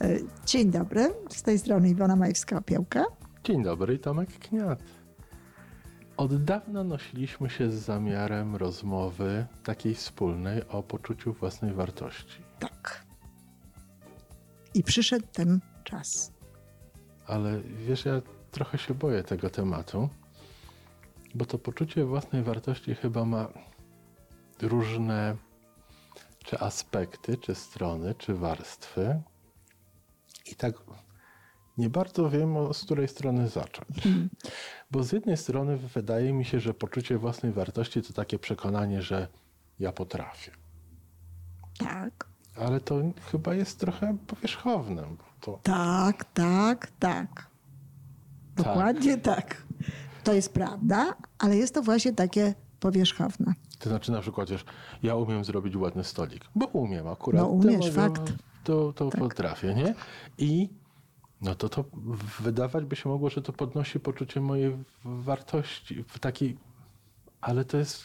E, dzień dobry, z tej strony Iwona Majewska-Opiełka. Dzień dobry, Tomek Kniat. Od dawna nosiliśmy się z zamiarem rozmowy takiej wspólnej o poczuciu własnej wartości. Tak. I przyszedł ten czas. Ale wiesz, ja trochę się boję tego tematu, bo to poczucie własnej wartości chyba ma różne czy aspekty, czy strony, czy warstwy. I tak nie bardzo wiem, z której strony zacząć. Hmm. Bo z jednej strony wydaje mi się, że poczucie własnej wartości to takie przekonanie, że ja potrafię. Tak. Ale to chyba jest trochę powierzchowne. To... Tak, tak, tak. Dokładnie tak. tak. To jest prawda, ale jest to właśnie takie powierzchowne. To znaczy na przykład, wiesz, ja umiem zrobić ładny stolik, bo umiem akurat. No umiesz, fakt. To, to tak. potrafię, nie? I no to to wydawać by się mogło, że to podnosi poczucie mojej wartości w takiej, ale to jest,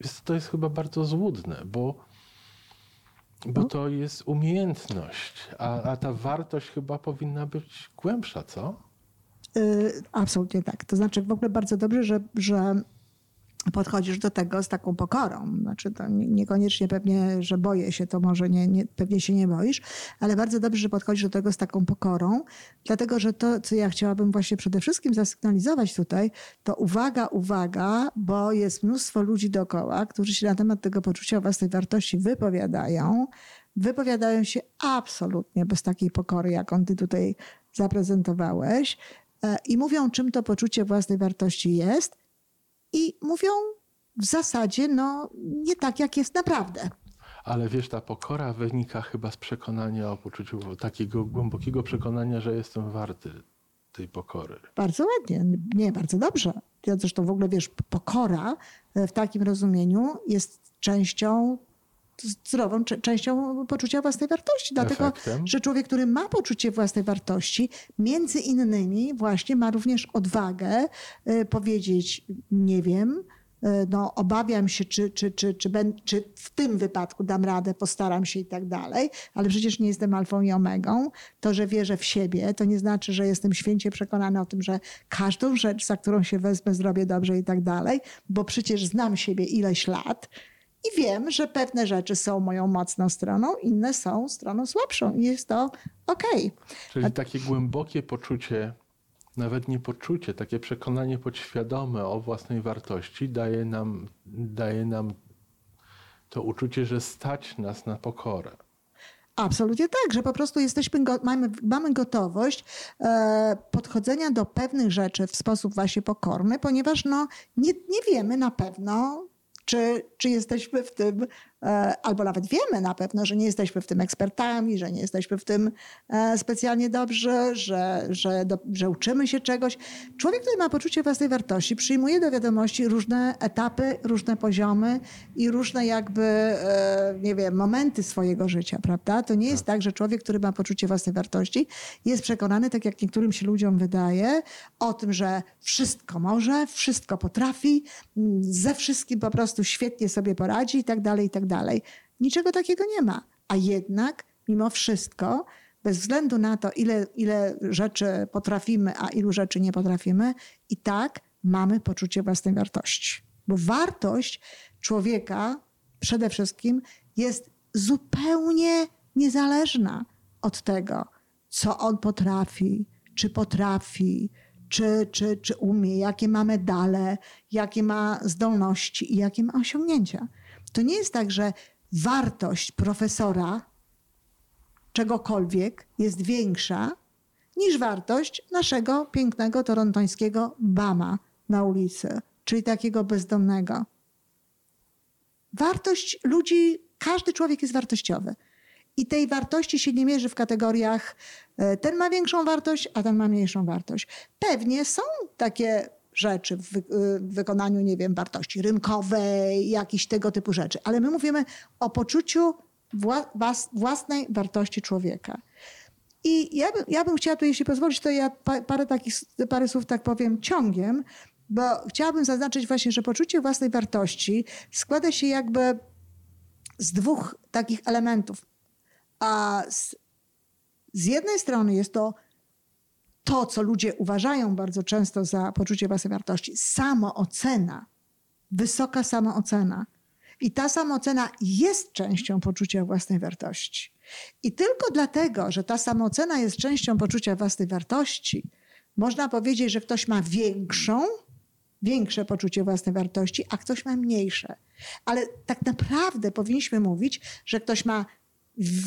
jest to jest chyba bardzo złudne, bo, bo no. to jest umiejętność, a, a ta wartość chyba powinna być głębsza, co? Yy, absolutnie tak. To znaczy w ogóle bardzo dobrze, że, że podchodzisz do tego z taką pokorą. Znaczy to niekoniecznie pewnie, że boję się, to może nie, nie, pewnie się nie boisz, ale bardzo dobrze, że podchodzisz do tego z taką pokorą, dlatego że to, co ja chciałabym właśnie przede wszystkim zasygnalizować tutaj, to uwaga, uwaga, bo jest mnóstwo ludzi dookoła, którzy się na temat tego poczucia własnej wartości wypowiadają, wypowiadają się absolutnie bez takiej pokory, jaką ty tutaj zaprezentowałeś e, i mówią, czym to poczucie własnej wartości jest, i mówią w zasadzie no, nie tak, jak jest naprawdę. Ale wiesz, ta pokora wynika chyba z przekonania o poczuciu, takiego głębokiego przekonania, że jestem warty tej pokory. Bardzo ładnie, nie, bardzo dobrze. Ja zresztą w ogóle wiesz, pokora e, w takim rozumieniu jest częścią zdrową częścią poczucia własnej wartości. Dlatego, Efektem. że człowiek, który ma poczucie własnej wartości, między innymi właśnie ma również odwagę y, powiedzieć, nie wiem, y, no, obawiam się, czy, czy, czy, czy, ben, czy w tym wypadku dam radę, postaram się i tak dalej, ale przecież nie jestem alfą i omegą. To, że wierzę w siebie, to nie znaczy, że jestem święcie przekonany o tym, że każdą rzecz, za którą się wezmę, zrobię dobrze i tak dalej, bo przecież znam siebie ileś lat i wiem, że pewne rzeczy są moją mocną stroną, inne są stroną słabszą i jest to okej. Okay. Czyli A... takie głębokie poczucie, nawet nie poczucie, takie przekonanie podświadome o własnej wartości daje nam, daje nam to uczucie, że stać nas na pokorę. Absolutnie tak, że po prostu jesteśmy, mamy, mamy gotowość e, podchodzenia do pewnych rzeczy w sposób właśnie pokorny, ponieważ no, nie, nie wiemy na pewno, czy, czy jesteśmy w tym albo nawet wiemy na pewno, że nie jesteśmy w tym ekspertami, że nie jesteśmy w tym e, specjalnie dobrze, że, że, do, że uczymy się czegoś. Człowiek, który ma poczucie własnej wartości, przyjmuje do wiadomości różne etapy, różne poziomy i różne jakby, e, nie wiem, momenty swojego życia, prawda? To nie jest tak, że człowiek, który ma poczucie własnej wartości, jest przekonany, tak jak niektórym się ludziom wydaje, o tym, że wszystko może, wszystko potrafi, ze wszystkim po prostu świetnie sobie poradzi i tak dalej, i tak dalej. Niczego takiego nie ma. A jednak, mimo wszystko, bez względu na to, ile, ile rzeczy potrafimy, a ilu rzeczy nie potrafimy, i tak mamy poczucie własnej wartości. Bo wartość człowieka przede wszystkim jest zupełnie niezależna od tego, co on potrafi, czy potrafi, czy, czy, czy umie, jakie ma medale, jakie ma zdolności i jakie ma osiągnięcia. To nie jest tak, że wartość profesora czegokolwiek jest większa niż wartość naszego pięknego torontońskiego Bama na ulicy, czyli takiego bezdomnego. Wartość ludzi, każdy człowiek jest wartościowy. I tej wartości się nie mierzy w kategoriach e, ten ma większą wartość, a ten ma mniejszą wartość. Pewnie są takie rzeczy w, wy w wykonaniu, nie wiem, wartości rynkowej, jakichś tego typu rzeczy. Ale my mówimy o poczuciu wła własnej wartości człowieka. I ja, by, ja bym chciała tu, jeśli pozwolisz, to ja pa, parę, takich, parę słów tak powiem ciągiem, bo chciałabym zaznaczyć właśnie, że poczucie własnej wartości składa się jakby z dwóch takich elementów. A z z jednej strony jest to to, co ludzie uważają bardzo często za poczucie własnej wartości, samoocena, wysoka samoocena. I ta samoocena jest częścią poczucia własnej wartości. I tylko dlatego, że ta samoocena jest częścią poczucia własnej wartości, można powiedzieć, że ktoś ma większą, większe poczucie własnej wartości, a ktoś ma mniejsze. Ale tak naprawdę powinniśmy mówić, że ktoś ma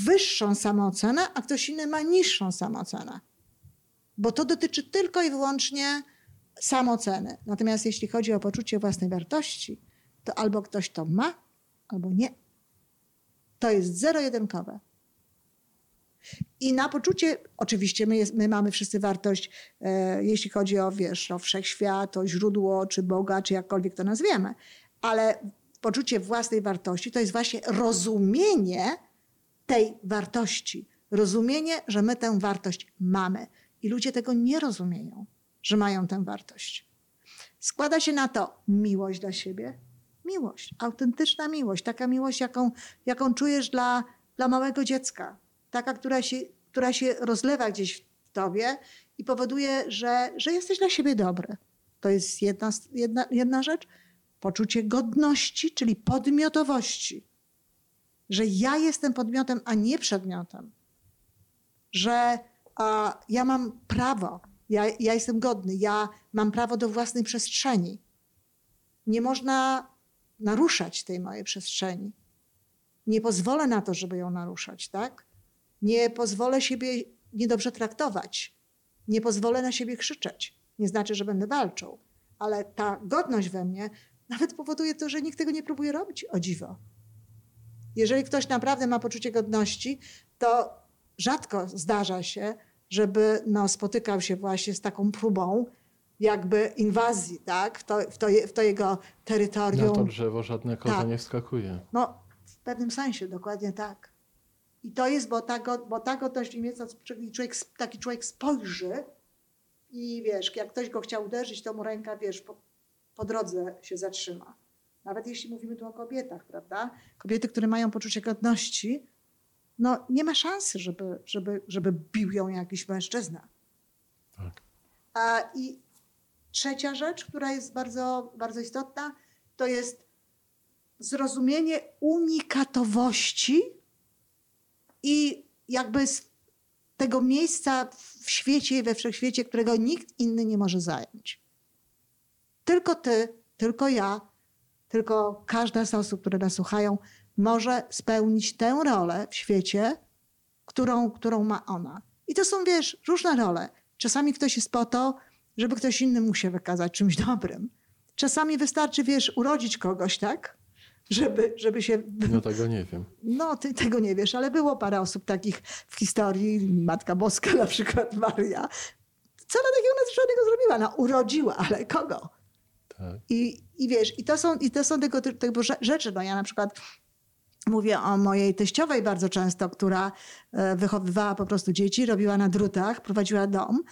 wyższą samoocenę, a ktoś inny ma niższą samoocenę. Bo to dotyczy tylko i wyłącznie samooceny. Natomiast jeśli chodzi o poczucie własnej wartości, to albo ktoś to ma, albo nie. To jest zero-jedynkowe. I na poczucie, oczywiście my, jest, my mamy wszyscy wartość, e, jeśli chodzi o, wiesz, o wszechświat, o źródło, czy Boga, czy jakkolwiek to nazwiemy, ale poczucie własnej wartości to jest właśnie rozumienie tej wartości. Rozumienie, że my tę wartość mamy. I ludzie tego nie rozumieją, że mają tę wartość. Składa się na to miłość dla siebie, miłość, autentyczna miłość, taka miłość, jaką, jaką czujesz dla, dla małego dziecka, taka, która się, która się rozlewa gdzieś w tobie i powoduje, że, że jesteś dla siebie dobry. To jest jedna, jedna, jedna rzecz. Poczucie godności, czyli podmiotowości. Że ja jestem podmiotem, a nie przedmiotem. Że a, ja mam prawo, ja, ja jestem godny, ja mam prawo do własnej przestrzeni. Nie można naruszać tej mojej przestrzeni. Nie pozwolę na to, żeby ją naruszać, tak? Nie pozwolę siebie niedobrze traktować. Nie pozwolę na siebie krzyczeć. Nie znaczy, że będę walczył, ale ta godność we mnie nawet powoduje to, że nikt tego nie próbuje robić, o dziwo. Jeżeli ktoś naprawdę ma poczucie godności, to rzadko zdarza się, żeby no, spotykał się właśnie z taką próbą jakby inwazji, tak? W to, w to, w to jego terytorium. Na to drzewo żadne koza Tak. nie wskakuje. No, w pewnym sensie, dokładnie tak. I to jest, bo ta, go- bo ta godność taki człowiek, taki człowiek spojrzy i wiesz, jak ktoś go chciał uderzyć, to mu ręka, wiesz, po, po drodze się zatrzyma. Nawet jeśli mówimy tu o kobietach, prawda? Kobiety, które mają poczucie godności, no nie ma szansy, żeby, żeby, żeby bił ją jakiś mężczyzna. Tak. A, I trzecia rzecz, która jest bardzo, bardzo istotna, to jest zrozumienie unikatowości i jakby z tego miejsca w świecie i we wszechświecie, którego nikt inny nie może zająć. Tylko ty, tylko ja, tylko każda z osób, które nas słuchają, może spełnić tę rolę w świecie, którą, którą ma ona. I to są, wiesz, różne role. Czasami ktoś jest po to, żeby ktoś inny mógł się wykazać czymś dobrym. Czasami wystarczy, wiesz, urodzić kogoś, tak? Żeby, żeby się. No tego nie wiem. No, ty tego nie wiesz, ale było parę osób takich w historii. Matka Boska, na przykład Maria. Co ona takiego nadzwyczajnego zrobiła? No, urodziła, ale kogo? Tak. I, i wiesz, i to są, i to są tego typu rze- rzeczy. No ja na przykład mówię o mojej teściowej bardzo często, która e, wychowywała po prostu dzieci, robiła na drutach, prowadziła dom.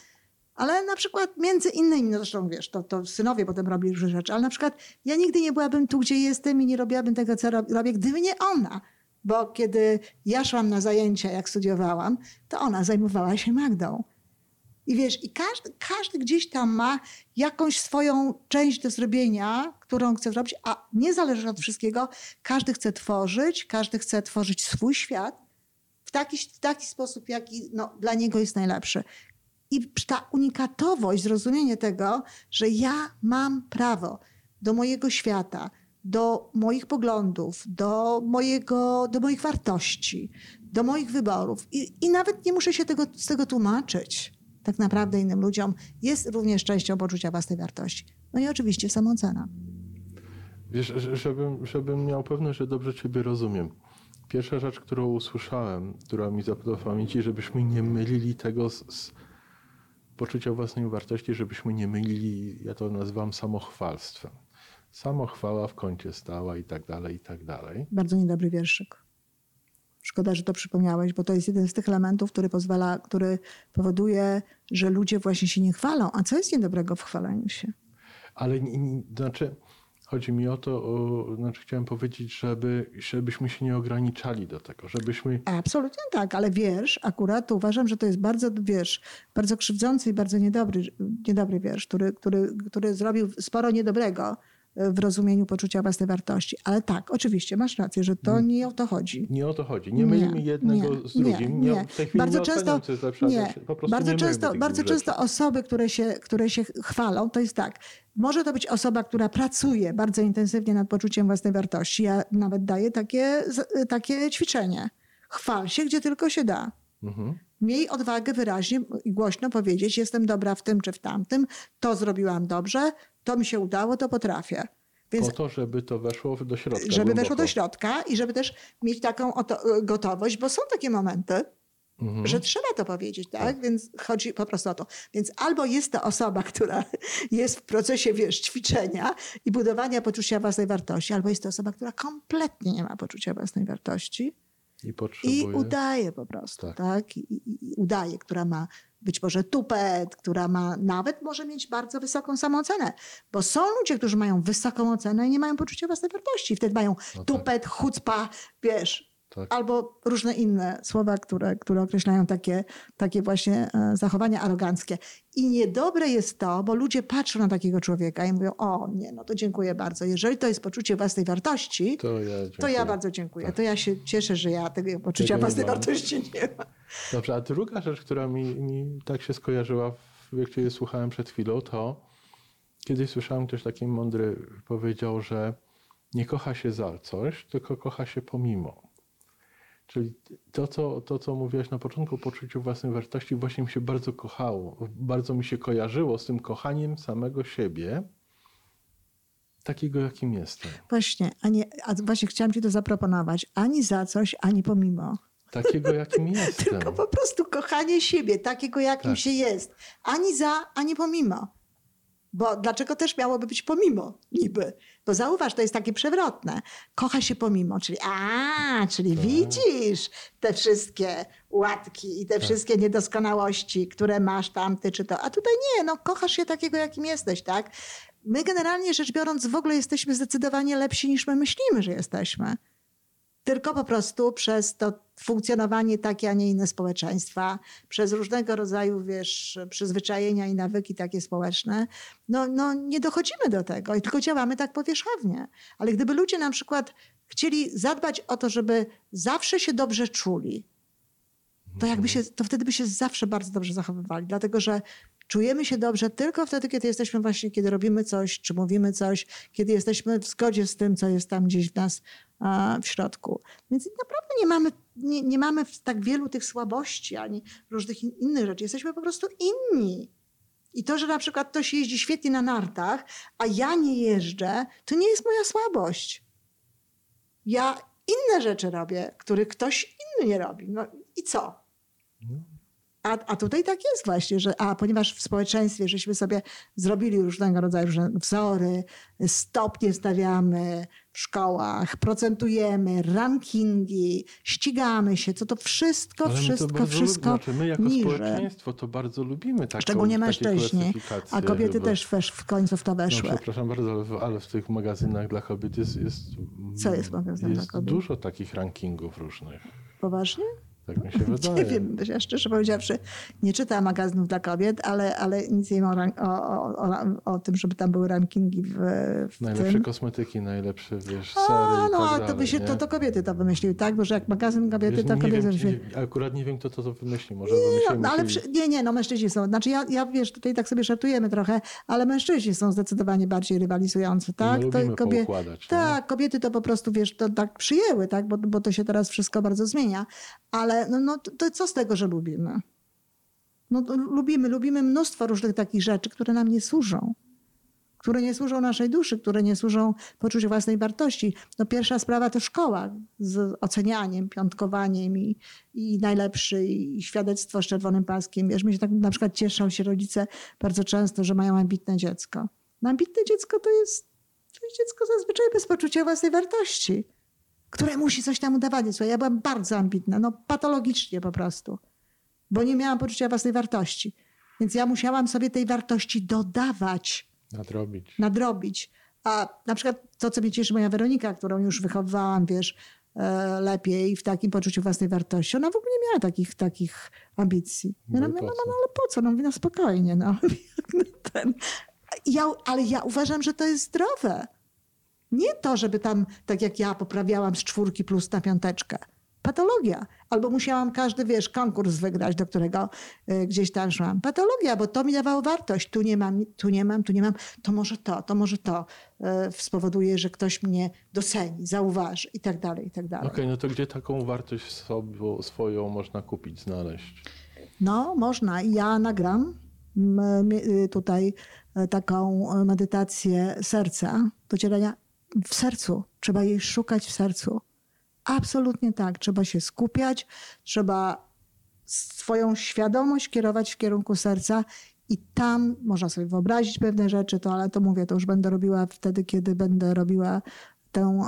Ale na przykład między innymi, no zresztą wiesz, to, to synowie potem robili różne rzeczy, ale na przykład ja nigdy nie byłabym tu, gdzie jestem i nie robiłabym tego, co rob- robię, gdyby nie ona. Bo kiedy ja szłam na zajęcia, jak studiowałam, to ona zajmowała się Magdą. I wiesz, i każdy, każdy gdzieś tam ma jakąś swoją część do zrobienia, którą chce zrobić, a niezależnie od wszystkiego, każdy chce tworzyć, każdy chce tworzyć swój świat w taki, w taki sposób, jaki no, dla niego jest najlepszy. I ta unikatowość, zrozumienie tego, że ja mam prawo do mojego świata, do moich poglądów, do, mojego, do moich wartości, do moich wyborów. I, I nawet nie muszę się tego, z tego tłumaczyć tak naprawdę innym ludziom, jest również częścią poczucia własnej wartości. No i oczywiście samoocena. Wiesz, że- żebym, żebym miał pewność, że dobrze Ciebie rozumiem. Pierwsza rzecz, którą usłyszałem, która mi zapadła w pamięci, żebyśmy nie mylili tego z, z poczucia własnej wartości, żebyśmy nie mylili, ja to nazywam samochwalstwem. Samochwała w kącie stała i tak dalej, i tak dalej. Bardzo niedobry wierszyk. Szkoda, że to przypomniałeś, bo to jest jeden z tych elementów, który pozwala, który powoduje, że ludzie właśnie się nie chwalą. A co jest niedobrego w chwaleniu się? Ale nie, nie, znaczy, Chodzi mi o to, o, znaczy chciałem powiedzieć, żeby, żebyśmy się nie ograniczali do tego, żebyśmy... Absolutnie tak, ale wiersz, akurat uważam, że to jest bardzo wiersz, bardzo krzywdzący i bardzo niedobry, niedobry wiersz, który, który, który zrobił sporo niedobrego w rozumieniu poczucia własnej wartości. Ale tak, oczywiście, masz rację, że to nie o to chodzi. Nie o to chodzi. Nie mylimy jednego nie, z drugim. Nie, nie. W tej chwili bardzo nie często, nie, bardzo nie często, bardzo często osoby, które się, które się chwalą, to jest tak. Może to być osoba, która pracuje bardzo intensywnie nad poczuciem własnej wartości. Ja nawet daję takie, takie ćwiczenie. Chwal się, gdzie tylko się da. Mhm. Miej odwagę wyraźnie i głośno powiedzieć: Jestem dobra w tym czy w tamtym, to zrobiłam dobrze, to mi się udało, to potrafię. Więc Po to, żeby to weszło do środka. żeby głęboko. weszło do środka i żeby też mieć taką e, gotowość, bo są takie momenty, Mhm. że trzeba to powiedzieć, tak? Więc chodzi po prostu o to. Więc albo jest to osoba, która jest w procesie, wiesz, ćwiczenia i budowania poczucia własnej wartości, albo jest to osoba, która kompletnie nie ma poczucia własnej wartości I i potrzebuje... udaje po prostu, tak? Tak. I, i, I udaje, która ma być może tupet, która ma nawet może mieć bardzo wysoką samoocenę. Bo są ludzie, którzy mają wysoką ocenę i nie mają poczucia własnej wartości. Wtedy mają No tak. tupet, chucpa, wiesz, Tak. albo różne inne słowa, które, które określają takie, takie właśnie e, zachowania aroganckie. I niedobre jest to, bo ludzie patrzą na takiego człowieka i mówią, o nie, no to dziękuję bardzo. Jeżeli to jest poczucie własnej wartości, To ja, to ja bardzo dziękuję. Tak. To ja się cieszę, że ja tego poczucia Tego własnej mam. wartości nie mam. Dobrze, a druga rzecz, która mi, mi tak się skojarzyła, jak cię słuchałem przed chwilą, to kiedyś słyszałem, ktoś taki mądry powiedział, że nie kocha się za coś, tylko kocha się pomimo. Czyli to co, to, co mówiłaś na początku o poczuciu własnej wartości, właśnie mi się bardzo kochało, bardzo mi się kojarzyło z tym kochaniem samego siebie, takiego jakim jestem. Właśnie, a, nie, a właśnie chciałam ci to zaproponować. Ani za coś, ani pomimo. Takiego jakim jestem. Tylko po prostu kochanie siebie, takiego jakim Tak. się jest. Ani za, ani pomimo. Bo dlaczego też miałoby być pomimo niby? Bo zauważ, to jest takie przewrotne. Kocha się pomimo, czyli a, czyli Tak. widzisz te wszystkie łatki i te wszystkie niedoskonałości, które masz tamty czy to. A tutaj nie, no kochasz się takiego, jakim jesteś, tak? My generalnie rzecz biorąc w ogóle jesteśmy zdecydowanie lepsi niż my myślimy, że jesteśmy tylko po prostu przez to funkcjonowanie takie, a nie inne społeczeństwa, przez różnego rodzaju, wiesz, przyzwyczajenia i nawyki takie społeczne, no, no nie dochodzimy do tego i tylko działamy tak powierzchownie. Ale gdyby ludzie na przykład chcieli zadbać o to, żeby zawsze się dobrze czuli, to jakby się, to wtedy by się zawsze bardzo dobrze zachowywali, dlatego że czujemy się dobrze tylko wtedy, kiedy jesteśmy właśnie, kiedy robimy coś, czy mówimy coś, kiedy jesteśmy w zgodzie z tym, co jest tam gdzieś w nas w środku. Więc naprawdę nie mamy, nie, nie mamy tak wielu tych słabości, ani różnych in, innych rzeczy. Jesteśmy po prostu inni. I to, że na przykład ktoś jeździ świetnie na nartach, a ja nie jeżdżę, to nie jest moja słabość. Ja inne rzeczy robię, których ktoś inny nie robi. No i co? No. A, a tutaj tak jest właśnie, że a ponieważ w społeczeństwie żeśmy sobie zrobili różnego rodzaju wzory, stopnie stawiamy w szkołach, procentujemy, rankingi, ścigamy się, co to wszystko, Ale my to wszystko, wszystko lubimy. Znaczy my jako niży. społeczeństwo to bardzo lubimy taką, Szczególnie mężczyźni, a kobiety chyba. też wesz, w końcu w to No, weszły. przepraszam bardzo, ale- w tych magazynach dla kobiet jest, jest, Co jest jest dla kobiet? dużo takich rankingów różnych. Poważnie? Tak mi się wydaje. Nie wiem, ja szczerze powiedziawszy, nie czytałam magazynów dla kobiet, ale, ale nic nie o, o, o, o, tym, żeby tam były rankingi w, w Najlepsze tym. kosmetyki, najlepsze, wiesz, sery no, tak a dalej, to by się, nie? to, to kobiety to wymyśliły, tak? Bo że jak magazyn kobiety, Wiesz, to nie kobiety wiem, wymyśliły. nie, akurat nie wiem, kto to, to wymyśli. Może No, wymyślili no, ale przy, nie, nie, no mężczyźni są. Znaczy ja, ja wiesz, tutaj tak sobie żartujemy trochę, ale mężczyźni są zdecydowanie bardziej rywalizujący, tak? My poukładać, nie? tak, kobiety to po prostu, wiesz, to tak przyjęły, tak? Bo, bo to się teraz wszystko bardzo zmienia. Ale no, no to, co z tego, że lubimy? No lubimy, lubimy mnóstwo różnych takich rzeczy, które nam nie służą. Które nie służą naszej duszy, które nie służą poczuciu własnej wartości. No pierwsza sprawa to szkoła z ocenianiem, piątkowaniem i, i najlepszy i świadectwo z czerwonym paskiem. Wiesz, mi się tak na przykład cieszą się rodzice bardzo często, że mają ambitne dziecko. No ambitne dziecko to jest, to jest dziecko zazwyczaj bez poczucia własnej wartości, które musi coś tam udowadniać. Słuchaj, ja byłam bardzo ambitna, no patologicznie po prostu, bo nie miałam poczucia własnej wartości. Więc ja musiałam sobie tej wartości dodawać Nadrobić. nadrobić. A na przykład to, co mnie cieszy, moja Weronika, którą już wychowywałam, wiesz, e, lepiej w takim poczuciu własnej wartości. Ona w ogóle nie miała takich, takich ambicji. Ja No no, no, no, ale po co? No mówię, no spokojnie. No Ten. Ja, ale ja uważam, że to jest zdrowe. Nie to, żeby tam, tak jak ja, poprawiałam z czwórki plus na piąteczkę. Patologia. Albo musiałam każdy, wiesz, konkurs wygrać, do którego y, gdzieś tam szłam. Patologia, bo to mi dawało wartość. Tu nie mam, tu nie mam, tu nie mam. To może to, to może to y, spowoduje, że ktoś mnie doceni, zauważy i tak dalej, i tak dalej. Okej, no to gdzie taką wartość sobą, swoją można kupić, znaleźć? No, można. Ja nagram y, tutaj y, taką y, medytację serca, docierania w sercu. Trzeba jej szukać w sercu. Absolutnie tak. Trzeba się skupiać, trzeba swoją świadomość kierować w kierunku serca i tam można sobie wyobrazić pewne rzeczy, to, ale to mówię, to już będę robiła wtedy, kiedy będę robiła tę,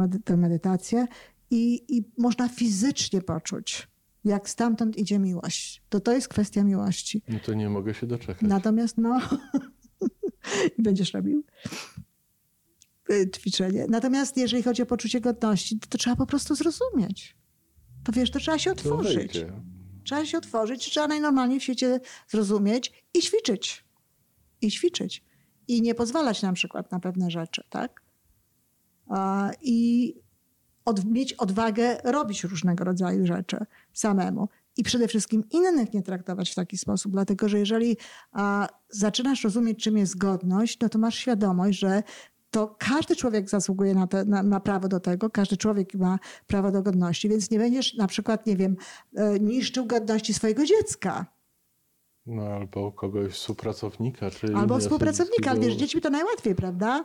e, tę medytację i, i można fizycznie poczuć, jak stamtąd idzie miłość. To to jest kwestia miłości. No to nie mogę się doczekać. Natomiast no, będziesz robił ćwiczenie. Natomiast jeżeli chodzi o poczucie godności, to, to trzeba po prostu zrozumieć. To wiesz, to trzeba się otworzyć. Trzeba się otworzyć, trzeba najnormalniej w świecie zrozumieć i ćwiczyć. I ćwiczyć. I nie pozwalać na przykład na pewne rzeczy, tak? I od, mieć odwagę robić różnego rodzaju rzeczy samemu. I przede wszystkim innych nie traktować w taki sposób, dlatego że jeżeli a, zaczynasz rozumieć, czym jest godność, no to masz świadomość, że to każdy człowiek zasługuje na, te, na, na prawo do tego, każdy człowiek ma prawo do godności, więc nie będziesz na przykład, nie wiem, e, niszczył godności swojego dziecka No albo kogoś współpracownika, czy albo współpracownika. Ale wiesz, z dziećmi to najłatwiej, prawda?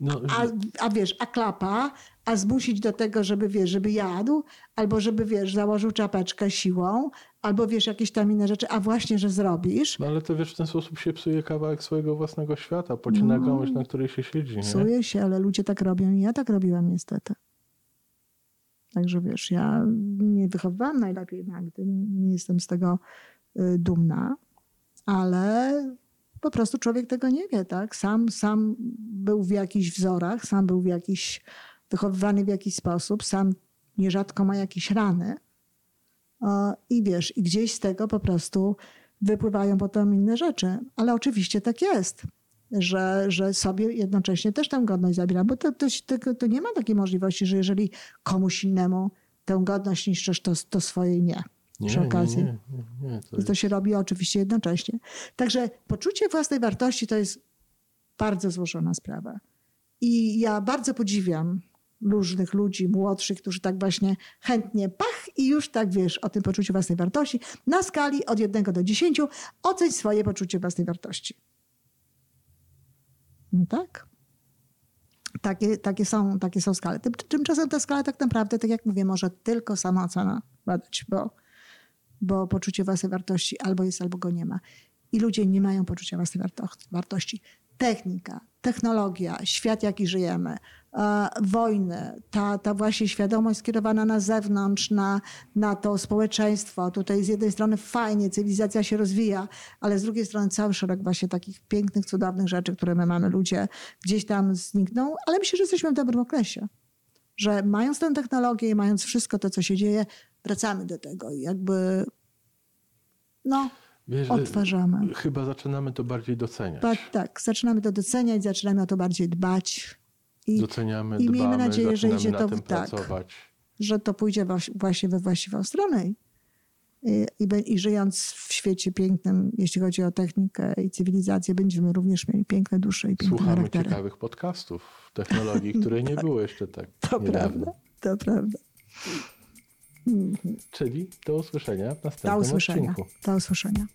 No, A, a wiesz, a klapa, a zmusić do tego, żeby wiesz, żeby jadł, albo żeby wiesz, założył czapeczkę siłą, albo wiesz, jakieś tam inne rzeczy, a właśnie, że zrobisz, no ale to wiesz, w ten sposób się psuje kawałek swojego własnego świata, pocina No. gałąź, na której się siedzi, nie? psuje się, ale ludzie tak robią i ja tak robiłam niestety. Także wiesz, ja nie wychowywałam najlepiej Magdy, nie jestem z tego y, dumna, ale po prostu człowiek tego nie wie, tak? Sam, sam był w jakichś wzorach, sam był w jakiś, wychowywany w jakiś sposób, sam nierzadko ma jakieś rany. I wiesz, i gdzieś z tego po prostu wypływają potem inne rzeczy. Ale oczywiście tak jest, że, że sobie jednocześnie też tę godność zabiera, bo to, to, to, to nie ma takiej możliwości, że jeżeli komuś innemu tę godność niszczysz, to, to swojej nie. Nie, przy okazji. Nie, nie, nie, to I to się robi oczywiście jednocześnie. Także poczucie własnej wartości to jest bardzo złożona sprawa. I ja bardzo podziwiam różnych ludzi młodszych, którzy tak właśnie chętnie pach i już tak wiesz o tym poczuciu własnej wartości. Na skali od 1 do 10 oceń swoje poczucie własnej wartości. No tak. Takie, takie, są, takie są skale. Tym, tymczasem ta skala tak naprawdę, tak jak mówię, może tylko sama ocena badać, bo bo poczucie własnej wartości albo jest, albo go nie ma. I ludzie nie mają poczucia własnej warto- wartości. Technika, technologia, świat, jaki żyjemy, e, wojny, ta, ta właśnie świadomość skierowana na zewnątrz, na, na to społeczeństwo. Tutaj z jednej strony fajnie, cywilizacja się rozwija, ale z drugiej strony cały szereg właśnie takich pięknych, cudownych rzeczy, które my mamy, ludzie gdzieś tam znikną, ale myślę, że jesteśmy w dobrym okresie że mając tę technologię i mając wszystko to, co się dzieje, wracamy do tego i jakby no, Wiesz, odtwarzamy. Chyba zaczynamy to bardziej doceniać. Tak, tak, zaczynamy to doceniać, zaczynamy o to bardziej dbać i Doceniamy, i miejmy dbamy, nadzieję, że idzie na to w- tak. pracować. że to pójdzie właśnie we właściwą stronę. I, i, I żyjąc w świecie pięknym, jeśli chodzi o technikę i cywilizację, będziemy również mieli piękne dusze i piękne Słuchamy charaktery. ciekawych podcastów, technologii, której nie było jeszcze tak To niedawno. prawda, to prawda. Czyli do usłyszenia w Do następnym usłyszenia. odcinku. Do usłyszenia.